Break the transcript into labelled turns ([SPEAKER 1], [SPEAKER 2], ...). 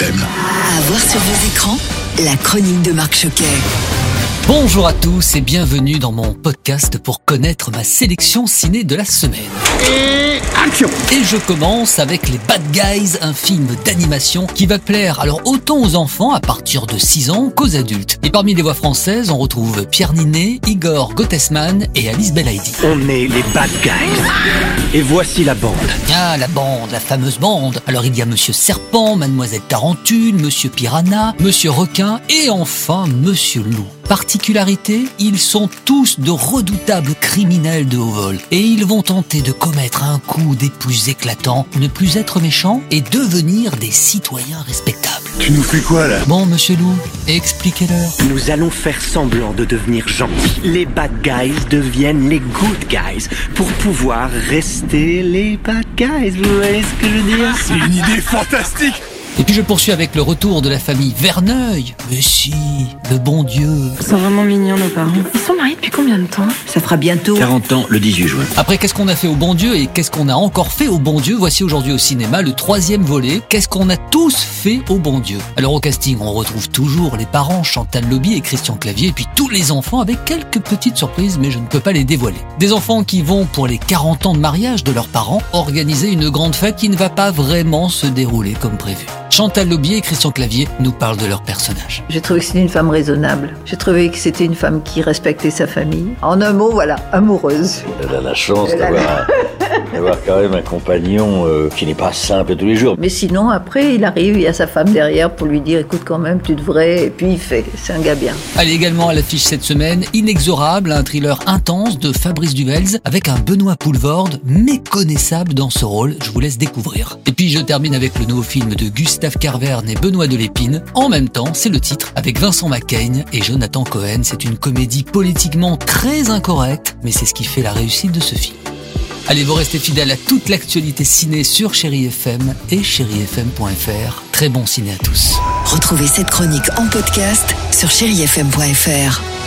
[SPEAKER 1] FM.
[SPEAKER 2] À voir sur vos écrans, la chronique de Marc Choquet.
[SPEAKER 3] Bonjour à tous et bienvenue dans mon podcast pour connaître ma sélection ciné de la semaine. Et action Et je commence avec Les Bad Guys, un film d'animation qui va plaire alors autant aux enfants à partir de 6 ans qu'aux adultes. Et parmi les voix françaises, on retrouve Pierre Ninet, Igor Gottesman et Alice Belaïdi.
[SPEAKER 4] On est les bad guys. Et voici la bande.
[SPEAKER 3] Ah, la bande, la fameuse bande. Alors il y a Monsieur Serpent, Mademoiselle Tarentule, Monsieur Piranha, Monsieur Requin et enfin Monsieur Loup. Particularité, ils sont tous de redoutables criminels de haut vol et ils vont tenter de commettre un coup des plus éclatants, ne plus être méchants et devenir des citoyens respectables.
[SPEAKER 5] Tu nous fais quoi là?
[SPEAKER 3] Bon, Monsieur Loup, expliquez-leur.
[SPEAKER 4] Nous allons faire semblant de devenir gentils. Les bad guys deviennent les good guys pour pouvoir rester les bad guys. Vous voyez ce que je veux dire?
[SPEAKER 5] C'est une idée fantastique
[SPEAKER 3] Et puis je poursuis avec le retour de la famille Verneuil. Mais si, le bon Dieu.
[SPEAKER 6] Ils sont vraiment mignons, nos parents. Ils sont mariés depuis combien de temps?
[SPEAKER 2] Ça fera bientôt
[SPEAKER 4] 40 ans le 18 juin.
[SPEAKER 3] Après, qu'est-ce qu'on a fait au bon Dieu et qu'est-ce qu'on a encore fait au bon Dieu? Voici aujourd'hui au cinéma le troisième volet. Qu'est-ce qu'on a tous fait au bon Dieu? Alors au casting, on retrouve toujours les parents Chantal Lobby et Christian Clavier et puis tous les enfants avec quelques petites surprises, mais je ne peux pas les dévoiler. Des enfants qui vont pour les 40 ans de mariage de leurs parents organiser une grande fête qui ne va pas vraiment se dérouler comme prévu. Chantal Lobby et Christian Clavier nous parlent de leurs personnages.
[SPEAKER 7] J'ai trouvé que c'était une femme raisonnable. J'ai trouvé que c'était une femme qui respectait sa famille. En un mot, voilà, amoureuse.
[SPEAKER 8] Elle a la chance d'avoir d'avoir quand même un compagnon euh, qui n'est pas simple tous les jours.
[SPEAKER 7] Mais sinon, après, il arrive, il y a sa femme derrière pour lui dire, écoute quand même, tu devrais, et puis il fait. C'est un gars bien.
[SPEAKER 3] Allez également à l'affiche cette semaine, Inexorable, un thriller intense de Fabrice Duvels avec un Benoît Poulvorde méconnaissable dans ce rôle, je vous laisse découvrir. Et puis je termine avec le nouveau film de Gustave Carverne et Benoît Delépine. En même temps, c'est le titre avec Vincent McCain et Jonathan Cohen. C'est une comédie politiquement très incorrecte, mais c'est ce qui fait la réussite de ce film. Allez, vous restez fidèles à toute l'actualité ciné sur Chéri FM et chérifm.fr. Très bon ciné à tous.
[SPEAKER 2] Retrouvez cette chronique en podcast sur chérifm.fr.